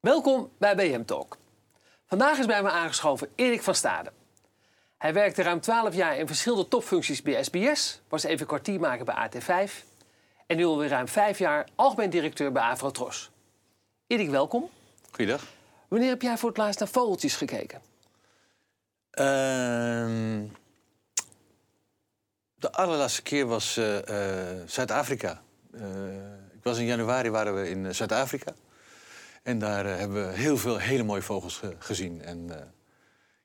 Welkom bij BM Talk. Vandaag is bij me aangeschoven Erik van Staden. Hij werkte ruim 12 jaar in verschillende topfuncties bij SBS, was even kwartiermaker bij AT5 en nu alweer ruim 5 jaar algemeen directeur bij Avrotros. Erik, welkom. Goeiedag. Wanneer heb jij voor het laatst naar vogeltjes gekeken? Ehm, de allerlaatste keer was eh, eh, Zuid-Afrika. Eh, ik was in januari waren we in Zuid-Afrika. En daar hebben we heel veel hele mooie vogels ge- gezien. En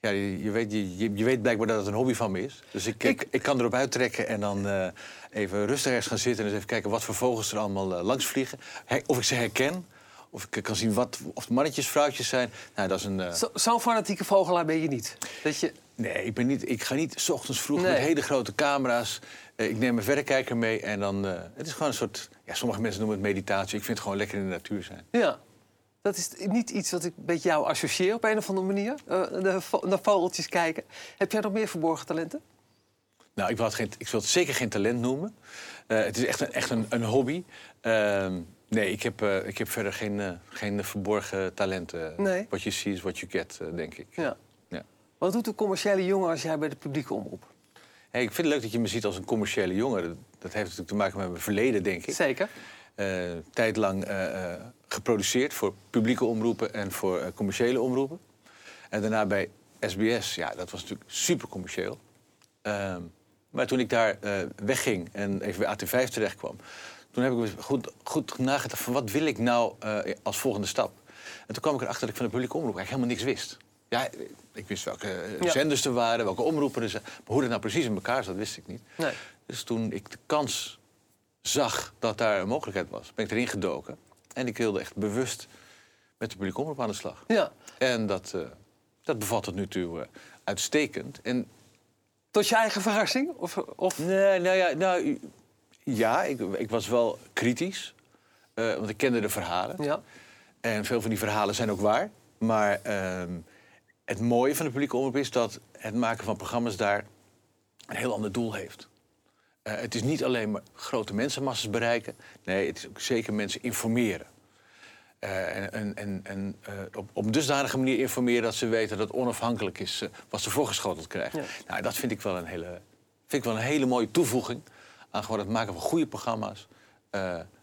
ja, je, je weet, je, je- weet blijkbaar dat het een hobby van me is. Dus ik, ik, ik kan erop uittrekken en dan eh, even rustig ergens gaan zitten... en eens even kijken wat voor vogels er allemaal eh, langs vliegen. Of ik ze herken, of ik kan zien wat, of het mannetjes, vrouwtjes zijn. Nou, dat is een... eh, Zo- Zo'n fanatieke vogelaar ben je niet. Dat je... Nee, ik, ben niet, ik ga niet 's ochtends vroeg Nee. met hele grote camera's. Eh, ik neem mijn verrekijker mee en dan... eh, het is gewoon een soort... Ja, sommige mensen noemen het meditatie. Ik vind het gewoon lekker in de natuur zijn. Ja. Dat is niet iets wat ik met jou associeer op een of andere manier. eh, de vo- naar vogeltjes kijken. Heb jij nog meer verborgen talenten? Nou, ik wil het, geen, ik wil het zeker geen talent noemen. Eh, het is echt een, echt een, een hobby. Ehm, nee, ik heb, eh, ik heb verder geen, geen verborgen talenten. Nee. What you see is what you get, denk ik. Ja. Ja. Wat doet een commerciële jongen als jij bij de publieke omroep? Hey, ik vind het leuk dat je me ziet als een commerciële jongen. Dat, heeft natuurlijk te maken met mijn verleden, denk ik. Zeker. tijdlang geproduceerd voor publieke omroepen en voor eh, commerciële omroepen. En daarna bij SBS, ja, dat was natuurlijk super commercieel. Ehm, maar toen ik daar eh, wegging en even bij AT5 terecht kwam, toen heb ik goed, goed nagedacht van wat wil ik nou eh, als volgende stap. En toen kwam ik erachter dat ik van de publieke omroep eigenlijk helemaal niks wist. Ja, ik wist welke Ja. zenders er waren, welke omroepen er zijn. Maar hoe dat nou precies in elkaar zat, wist ik niet. Nee. Dus toen ik de kans zag dat daar een mogelijkheid was, ben ik erin gedoken. En ik wilde echt bewust met de publieke omroep aan de slag. Ja. En dat, eh, dat bevalt tot nu toe eh, uitstekend. En Tot je eigen verrassing? Of, of... nee, nou ja, nou, ja ik, ik was wel kritisch. eh, want ik kende de verhalen. Ja. En veel van die verhalen zijn ook waar. Maar ehm, het mooie van de publieke omroep is dat het maken van programma's daar een heel ander doel heeft. Eh, het is niet alleen maar grote mensenmasses bereiken. Nee, het is ook zeker mensen informeren. Eh, en en, en, eh, op, op een dusdanige manier informeren dat ze weten dat het onafhankelijk is wat ze voorgeschoteld krijgen. Ja. Nou, dat vind ik, wel een hele, vind ik wel een hele mooie toevoeging aan gewoon het maken van goede programma's.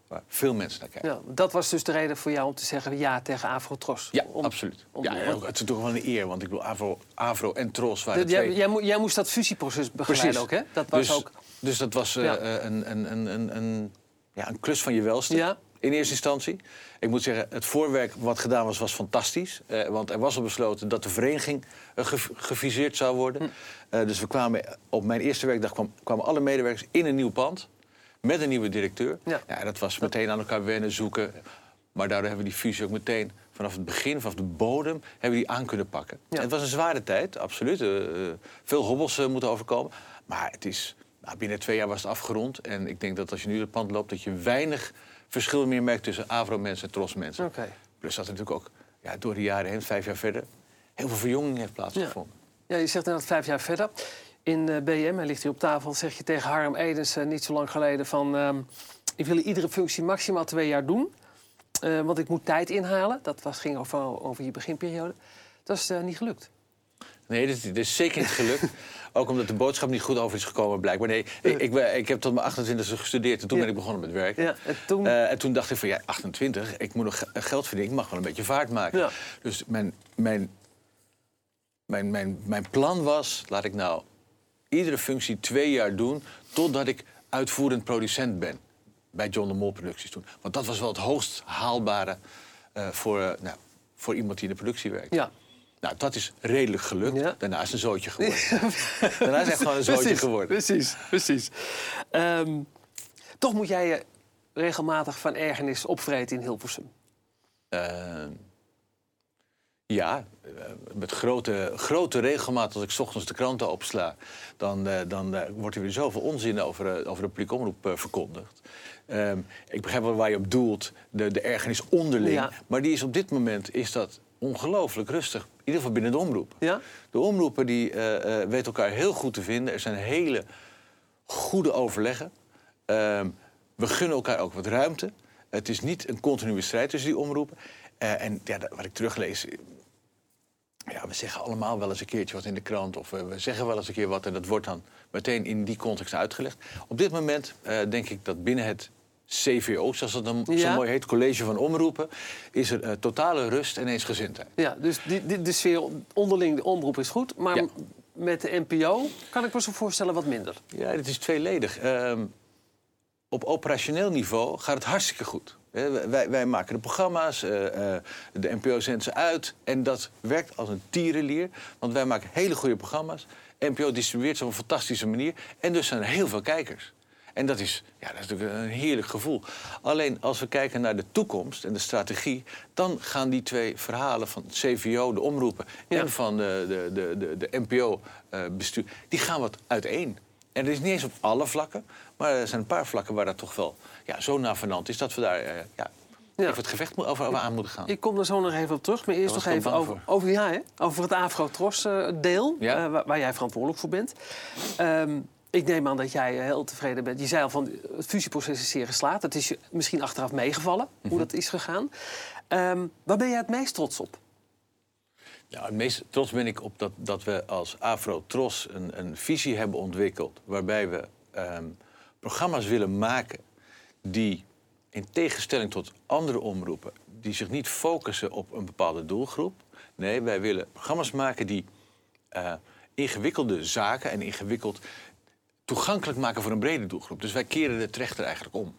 Waar veel mensen naar kijken. ja. Dat was dus de reden voor jou om te zeggen ja tegen Afrotros. Ja, Om- absoluut. om- ja, het is toch wel een eer, want ik bedoel, Avro, Avro en Tros waren jij, twee... jij, mo- jij moest dat fusieproces begeleiden ook, hè? Dat was dus, ook... dus dat was eh, Ja. eh, een, een, een, een, een, ja, een klus van je welste. Ja. In eerste instantie. Ik moet zeggen, het voorwerk wat gedaan was, was fantastisch. Eh, want er was al besloten dat de vereniging gev- geviseerd zou worden. Hm. Dus we kwamen, op mijn eerste werkdag kwam, kwamen alle medewerkers in een nieuw pand. Met een nieuwe directeur. Ja. dat was meteen aan elkaar wennen, zoeken. Maar daardoor hebben we die fusie ook meteen vanaf het begin, vanaf de bodem, hebben we die aan kunnen pakken. Ja. Het was een zware tijd, absoluut. Eh, eh, veel hobbels eh, moeten overkomen. Maar het is, nou, binnen twee jaar was het afgerond. En ik denk dat als je nu het pand loopt, dat je weinig verschil meer merkt tussen Avro-mensen en Tros-mensen. Oké. Plus dat er natuurlijk ook ja, door de jaren heen, vijf jaar verder, heel veel verjonging heeft plaatsgevonden. Ja, je zegt inderdaad vijf jaar verder. In eh, BM, hij ligt hier op tafel, zeg je tegen Harm Edens eh, niet zo lang geleden van... ehm, ik wil iedere functie maximaal twee jaar doen, eh, want ik moet tijd inhalen. Dat was, ging over, over je beginperiode. Dat is niet gelukt. Nee, dit, dit is zeker niet gelukt. Ook omdat de boodschap niet goed over is gekomen, blijkbaar. Nee, ik, ik, ik heb tot mijn 28e gestudeerd en toen Ja. ben ik begonnen met werken. Ja, en toen... En toen dacht ik van ja, 28, ik moet nog ge- geld verdienen, ik mag wel een beetje vaart maken. Ja. Dus mijn, mijn, mijn, mijn, mijn plan was, laat ik nou iedere functie twee jaar doen... totdat ik uitvoerend producent ben bij John de Mol Producties toen. Want dat was wel het hoogst haalbare eh, voor, eh, nou, voor iemand die in de productie werkt. ja. Nou, dat is redelijk gelukt. Ja. Daarna is een zootje geworden. Daarna is het echt gewoon een zootje Precies, geworden. Precies, precies. Ehm, toch moet jij je regelmatig van ergernis opvreten in Hilversum. Eh, ja, eh, met grote, grote regelmaat als ik 's ochtends de kranten opsla... dan, eh, dan eh, wordt er weer zoveel onzin over, over de publieke omroep verkondigd. Ehm, ik begrijp wel waar je op doelt, de, de ergernis onderling. Ja. Maar die is op dit moment is dat ongelooflijk rustig. In ieder geval binnen de omroep. Ja? De omroepen die, weten elkaar heel goed te vinden. Er zijn hele goede overleggen. Ehm, we gunnen elkaar ook wat ruimte. Het is niet een continue strijd tussen die omroepen. En ja, wat ik teruglees. Ja, we zeggen allemaal wel eens een keertje wat in de krant. Of we, we zeggen wel eens een keer wat. En dat wordt dan meteen in die context uitgelegd. Op dit moment eh, denk ik dat binnen het CVO, zoals dat dan zo mooi heet, College van Omroepen, is er eh, totale rust en eensgezindheid. Ja, dus die, die, de sfeer onderling, de omroep is goed. Maar Ja. met de NPO kan ik me zo voorstellen wat minder. Ja, het is tweeledig. Ehm, op operationeel niveau gaat het hartstikke goed. Wij, wij maken de programma's, eh, eh, de NPO zendt ze uit. En dat werkt als een tierenlier. Want wij maken hele goede programma's. NPO distribueert ze op een fantastische manier. En dus zijn er heel veel kijkers. En dat is, ja, dat is natuurlijk een heerlijk gevoel. Alleen als we kijken naar de toekomst en de strategie... dan gaan die twee verhalen van het CVO, de omroepen... Ja. en van de, de, de, de, de NPO-bestuur, eh, die gaan wat uiteen. En dat is niet eens op alle vlakken, maar er zijn een paar vlakken waar dat toch wel ja, zo navenant is dat we daar eh, ja, het gevecht over, over aan moeten gaan. Ik kom er zo nog even op terug. Maar eerst Daar nog even over, over, ja, hè, over het Afro-Tros-deel, Ja. waar, waar jij verantwoordelijk voor bent. Ehm, ik neem aan dat jij eh, heel tevreden bent. Je zei al van het fusieproces is zeer geslaagd. Het is je misschien achteraf meegevallen Mhm. hoe dat is gegaan. Ehm, waar ben jij het meest trots op? Ja, het meest trots ben ik op dat, dat we als Afro-Tros een, een visie hebben ontwikkeld... waarbij we ehm, programma's willen maken die in tegenstelling tot andere omroepen... die zich niet focussen op een bepaalde doelgroep. Nee, wij willen programma's maken die eh, ingewikkelde zaken en ingewikkeld toegankelijk maken voor een brede doelgroep. Dus wij keren de trechter eigenlijk om.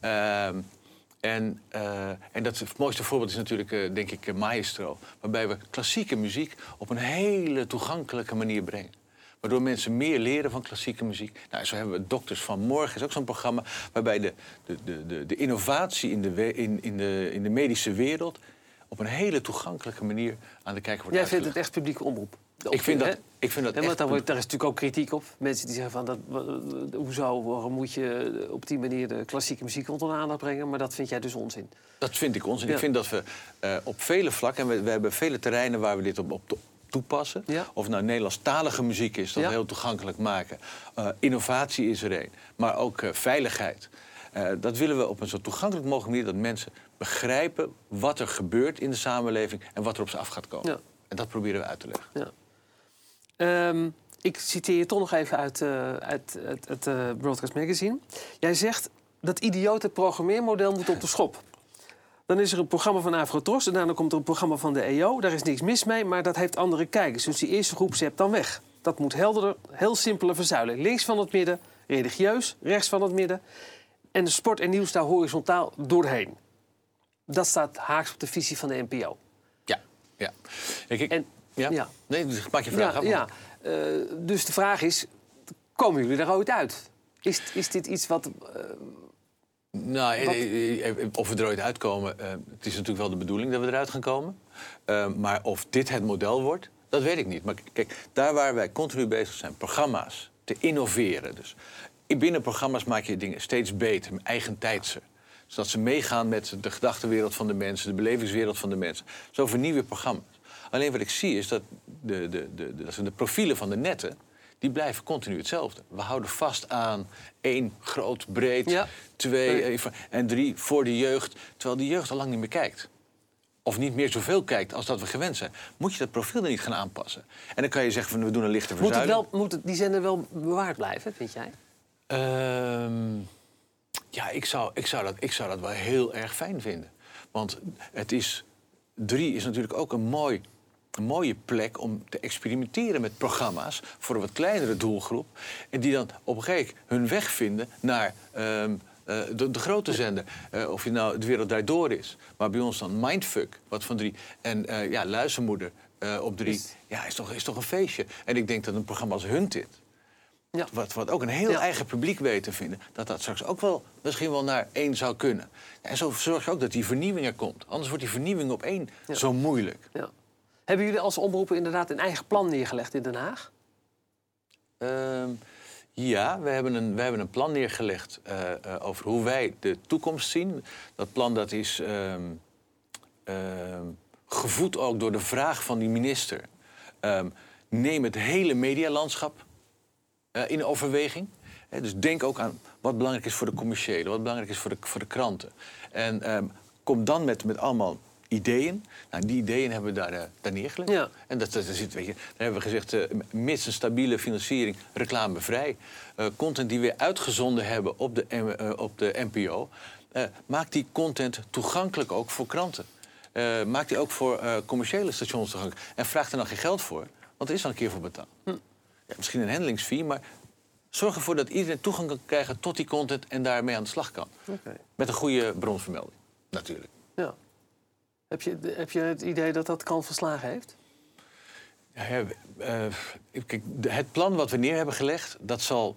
Ehm, en, eh, en dat het mooiste voorbeeld is natuurlijk, eh, denk ik, eh, Maestro. Waarbij we klassieke muziek op een hele toegankelijke manier brengen. Waardoor mensen meer leren van klassieke muziek. Nou, zo hebben we Dokters van Morgen, is ook zo'n programma... waarbij de, de, de, de, de innovatie in de, in, in, de, in de medische wereld... op een hele toegankelijke manier aan de kijker wordt Jij vindt uitgelegd. het echt publieke omroep? Ik vind hè? dat, ik vind dat Ja, daar, wordt, daar is natuurlijk ook kritiek op. Mensen die zeggen van, dat, hoezo, waarom moet je op die manier de klassieke muziek onder de aandacht brengen? Maar dat vind jij dus onzin. Dat vind ik onzin. Ja. Ik vind dat we eh, op vele vlakken... en we, we hebben vele terreinen waar we dit op, op to- toepassen. Ja. Of nou Nederlandstalige muziek is, dat heel toegankelijk maken. Eh, innovatie is er een. Maar ook eh, veiligheid. Dat willen we op een zo toegankelijk mogelijke manier... dat mensen begrijpen wat er gebeurt in de samenleving... en wat er op ze af gaat komen. En dat proberen we uit te leggen. Ehm, ik citeer je toch nog even uit, eh, uit, uit het eh, Broadcast Magazine. Jij zegt dat idiote programmeermodel moet op de schop. Dan is er een programma van Afrotros en daarna komt er een programma van de EO. Daar is niks mis mee, maar dat heeft andere kijkers. Dus die eerste groep zept dan weg. Dat moet helderder, heel simpele verzuiling. Links van het midden, religieus, rechts van het midden. En de sport en nieuws daar horizontaal doorheen. Dat staat haaks op de visie van de NPO. Ja. ja. Kijk, ik, En- ja? ja. Nee, dus maak je vraag Ja, af. ja. Eh, dus de vraag is, komen jullie er ooit uit? Is, is dit iets wat... eh, Nou, Wat- eh, of we er ooit uitkomen, het is natuurlijk wel de bedoeling dat we eruit gaan komen. Maar of dit het model wordt, dat weet ik niet. Maar kijk, daar waar wij continu bezig zijn, programma's te innoveren. Dus in binnen programma's maak je dingen steeds beter, eigentijdser. Zodat ze meegaan met de gedachtenwereld van de mensen, de belevingswereld van de mensen. Zo vernieuw je programma's. Alleen wat ik zie is dat de, de, de, dat zijn de profielen van de netten... die blijven continu hetzelfde. We houden vast aan één groot, breed, Ja. twee eh, en drie voor de jeugd. Terwijl de jeugd al lang niet meer kijkt. Of niet meer zoveel kijkt als dat we gewend zijn. Moet je dat profiel dan niet gaan aanpassen? En dan kan je zeggen van we doen een lichte moet het verzuiling. wel, moet het, die zender wel bewaard blijven, vind jij? Ehm, ja, ik zou, ik, zou dat, ik zou dat wel heel erg fijn vinden. Want het is, drie is natuurlijk ook een, mooi, een mooie plek om te experimenteren met programma's voor een wat kleinere doelgroep. En die dan op een gegeven moment hun weg vinden naar ehm, eh, de, de grote zender. Eh, of je nou de wereld daar door is. Maar bij ons dan Mindfuck, wat van drie. En eh, ja, Luizenmoeder op drie. Is- Ja, is toch, is toch een feestje. En ik denk dat een programma als Hunted Ja. wat, wat ook een heel Ja. eigen publiek weet te vinden... dat dat straks ook wel misschien wel naar één zou kunnen. En zo zorg je ook dat die vernieuwing er komt. Anders wordt die vernieuwing op één Ja. zo moeilijk. Ja. Hebben jullie als omroepen inderdaad een eigen plan neergelegd in Den Haag? Ehm, ja, we hebben, een, we hebben een plan neergelegd eh, eh, over hoe wij de toekomst zien. Dat plan dat is ehm, ehm, gevoed ook door de vraag van die minister. Neem het hele medialandschap eh, in overweging. Dus denk ook aan wat belangrijk is voor de commerciële, wat belangrijk is voor de, voor de kranten. En kom dan met, met allemaal ideeën. Nou, die ideeën hebben we daar, eh, daar neergelegd. Ja. En dat, dat, zit, weet je, daar hebben we gezegd, eh, mits een stabiele financiering, reclamevrij. eh, content die we uitgezonden hebben op de, op de NPO. maak die content toegankelijk ook voor kranten. Maak die ook voor commerciële stations toegankelijk. En vraag er dan geen geld voor, want er is al een keer voor betaald. Ja, misschien een handelingsfee, maar zorg ervoor dat iedereen toegang kan krijgen tot die content en daarmee aan de slag kan. Met een goede bronvermelding, natuurlijk. Ja. Heb je, heb je het idee dat dat kans verslagen heeft? Ja, eh, de- het plan wat we neer hebben gelegd, dat zal,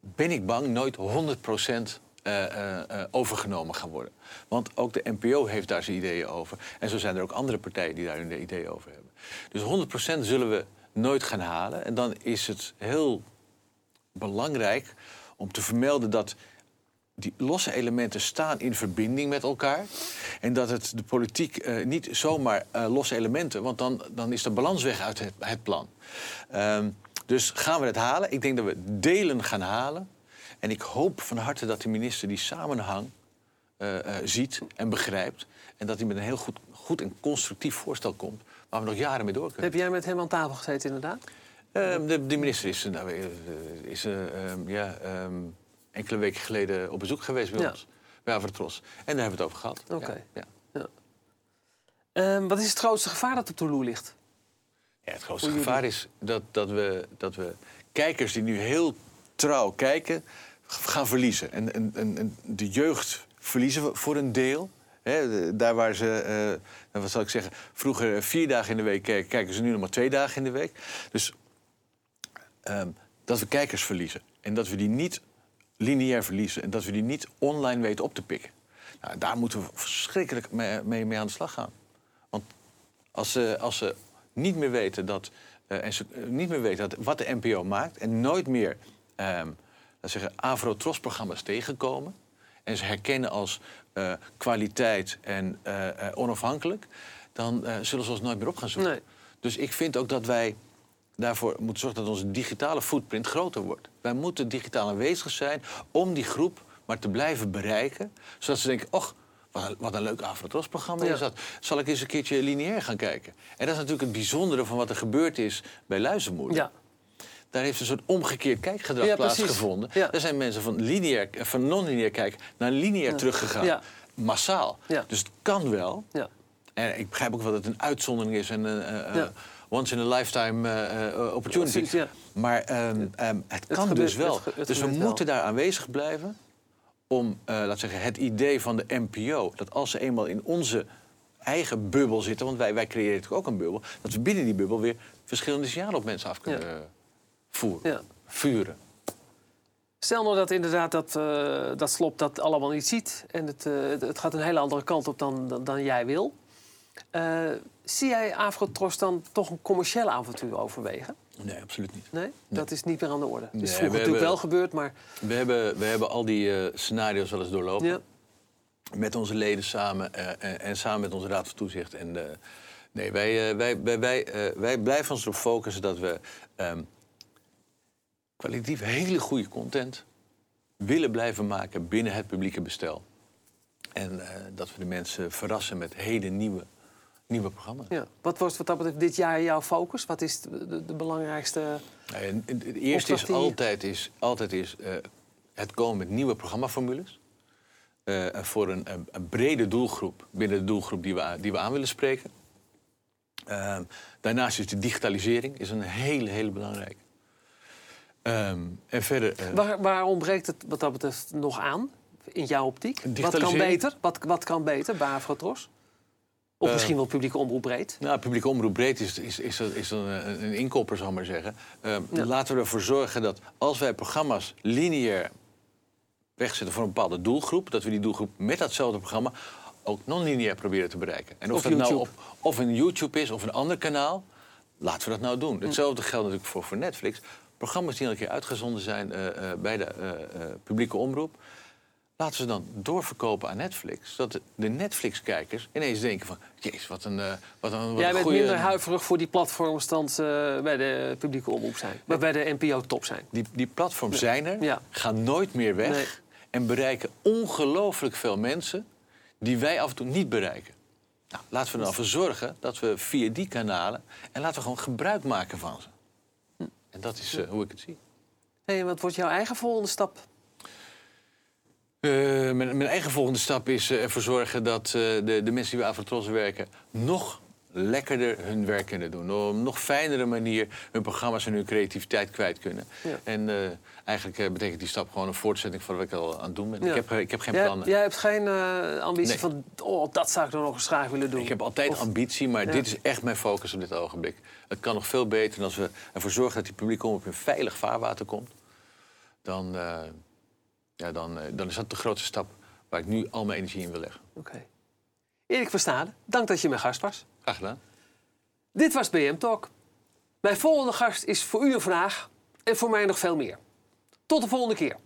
ben ik bang, nooit 100% eh, eh, eh, overgenomen gaan worden. Want ook de NPO heeft daar zijn ideeën over. En zo zijn er ook andere partijen die daar hun ideeën over hebben. Dus 100% zullen we nooit gaan halen. En dan is het heel belangrijk om te vermelden dat die losse elementen staan in verbinding met elkaar. En dat het de politiek eh, niet zomaar eh, losse elementen, want dan, dan is de balans weg uit het, het plan. Ehm, dus gaan we het halen? Ik denk dat we delen gaan halen. En ik hoop van harte dat de minister die samenhang eh, ziet en begrijpt. En dat hij met een heel goed, goed en constructief voorstel komt. Waar we nog jaren mee door kunnen. Heb jij met hem aan tafel gezeten, inderdaad? Ehm, de, de minister is, nou, is eh, ehm, ja, enkele weken geleden op bezoek geweest bij Ja. ons. Bij Avatros. En daar hebben we het over gehad. Oké. Ja, ja. Ehm, wat is het grootste gevaar dat op de loer ligt? Ja, het grootste gevaar is dat, dat, we, dat we kijkers die nu heel trouw kijken, gaan verliezen. En, en, en, de jeugd verliezen we voor een deel. Daar waar ze, eh, wat zal ik zeggen, vroeger vier dagen in de week keken, kijken ze nu nog maar twee dagen in de week. Dus ehm, dat we kijkers verliezen. En dat we die niet lineair verliezen. En dat we die niet online weten op te pikken. Nou, daar moeten we verschrikkelijk mee, mee, mee aan de slag gaan. Want als ze, als ze niet meer weten dat. eh, en ze eh, niet meer weten dat, wat de NPO maakt. en nooit meer. ehm laat zeggen, Avro-Tros-programma's tegenkomen. en ze herkennen als eh, kwaliteit en onafhankelijk. dan zullen ze ons nooit meer op gaan zoeken. Nee. Dus ik vind ook dat wij daarvoor moeten zorgen dat onze digitale footprint groter wordt. Wij moeten digitaal aanwezig zijn om die groep maar te blijven bereiken. Zodat ze denken, och, wat een, wat een leuk Afrotros-programma is dat. Zal ik eens een keertje lineair gaan kijken? En dat is natuurlijk het bijzondere van wat er gebeurd is bij Luizenmoeder. Ja. Daar heeft een soort omgekeerd kijkgedrag Ja, plaatsgevonden. Ja. Er zijn mensen van, lineair, van non-lineair kijken naar lineair teruggegaan. Massaal. Ja. Dus het kan wel. Ja. En ik begrijp ook wel dat het een uitzondering is en een eh, eh, Ja. Once in a lifetime eh, opportunity. Precies, ja. Maar ehm, ehm, het kan gebeurt- dus wel. het ge- het dus we wel. moeten daar aanwezig blijven om, eh laat zeggen, het idee van de NPO, dat als ze eenmaal in onze eigen bubbel zitten, want wij, wij creëren natuurlijk ook een bubbel, dat we binnen die bubbel weer verschillende signalen op mensen af kunnen Ja. voeren, Ja. vuren. Stel nou dat inderdaad dat, dat slop dat allemaal niet ziet... en het, het- het gaat een hele andere kant op dan, dan, dan jij wil. Eh, zie jij Afrotros dan toch een commercieel avontuur overwegen? Nee, absoluut niet. Nee? Dat is niet meer aan de orde. Het is Nee, vroeger we natuurlijk hebben- wel gebeurd, maar... We hebben, we hebben al die eh, scenario's wel eens doorlopen. Ja. met onze leden samen eh, en, en samen met onze Raad van Toezicht. En, eh, nee, wij, eh, wij, wij, wij, eh, wij blijven ons erop focussen dat we ehm, kwalitatief hele goede content willen blijven maken binnen het publieke bestel. En eh, dat we de mensen verrassen met hele nieuwe, nieuwe programma's. Ja. Wat was wat dat betreft dit jaar jouw focus? Wat is de, de, de belangrijkste... En het eerste is altijd, is, altijd is, eh, het komen met nieuwe programmaformules. Eh, voor een, een, een brede doelgroep, binnen de doelgroep die we, aan- die we aan willen spreken. Ehm, daarnaast is de digitalisering is een hele, hele belangrijke. Ehm, en verder... eh, Waar, waar ontbreekt het wat dat betreft nog aan, in jouw optiek? Wat kan beter? Wat, wat kan beter bij Afrotros? Of Eh, misschien wel publieke omroep breed? Nou, publieke omroep breed is, is, is, is een, een, een inkopper, zal ik maar zeggen. Ja. Laten we ervoor zorgen dat als wij programma's lineair wegzetten voor een bepaalde doelgroep, dat we die doelgroep met datzelfde programma ook non-lineair proberen te bereiken. En of, Of dat nou op, of een YouTube is of een ander kanaal, laten we dat nou doen. Hetzelfde geldt natuurlijk voor, voor Netflix. Programma's die een keer uitgezonden zijn eh, eh, bij de eh, eh, publieke omroep. Laten we ze dan doorverkopen aan Netflix. Zodat de Netflix-kijkers ineens denken van... Jezus, wat een, eh, wat een, wat Jij bent minder huiverig voor die platforms dan ze bij de publieke omroep zijn. Maar bij de NPO top zijn. Die, die platforms zijn er, Ja. gaan nooit meer weg... Nee. en bereiken ongelooflijk veel mensen... die wij af en toe niet bereiken. Nou, laten we er dan voor zorgen dat we via die kanalen... en laten we gewoon gebruik maken van ze. En dat is eh, hoe ik het zie. Hey, wat wordt jouw eigen volgende stap? Eh, mijn, mijn eigen volgende stap is eh, ervoor zorgen dat eh, de, de mensen die bij Afrotros werken... nog lekkerder hun werk kunnen doen. Op een nog fijnere manier hun programma's en hun creativiteit kwijt kunnen. Ja. En eigenlijk betekent die stap gewoon een voortzetting van wat ik al aan het doen ben. Ja. Ik, heb, ik heb geen Jij, plannen. jij hebt geen ambitie Nee. van, oh, dat zou ik dan nog eens graag willen doen. Ik heb altijd Of- ambitie, maar Ja. dit is echt mijn focus op dit ogenblik. Het kan nog veel beter als we ervoor zorgen dat die publiek op een veilig vaarwater komt, dan, ja, dan, eh, dan is dat de grootste stap waar ik nu al mijn energie in wil leggen. Oké. Erik Verstade, dank dat je mijn gast was. Graag gedaan. Dit was BM Talk. Mijn volgende gast is voor u een vraag en voor mij nog veel meer. Tot de volgende keer.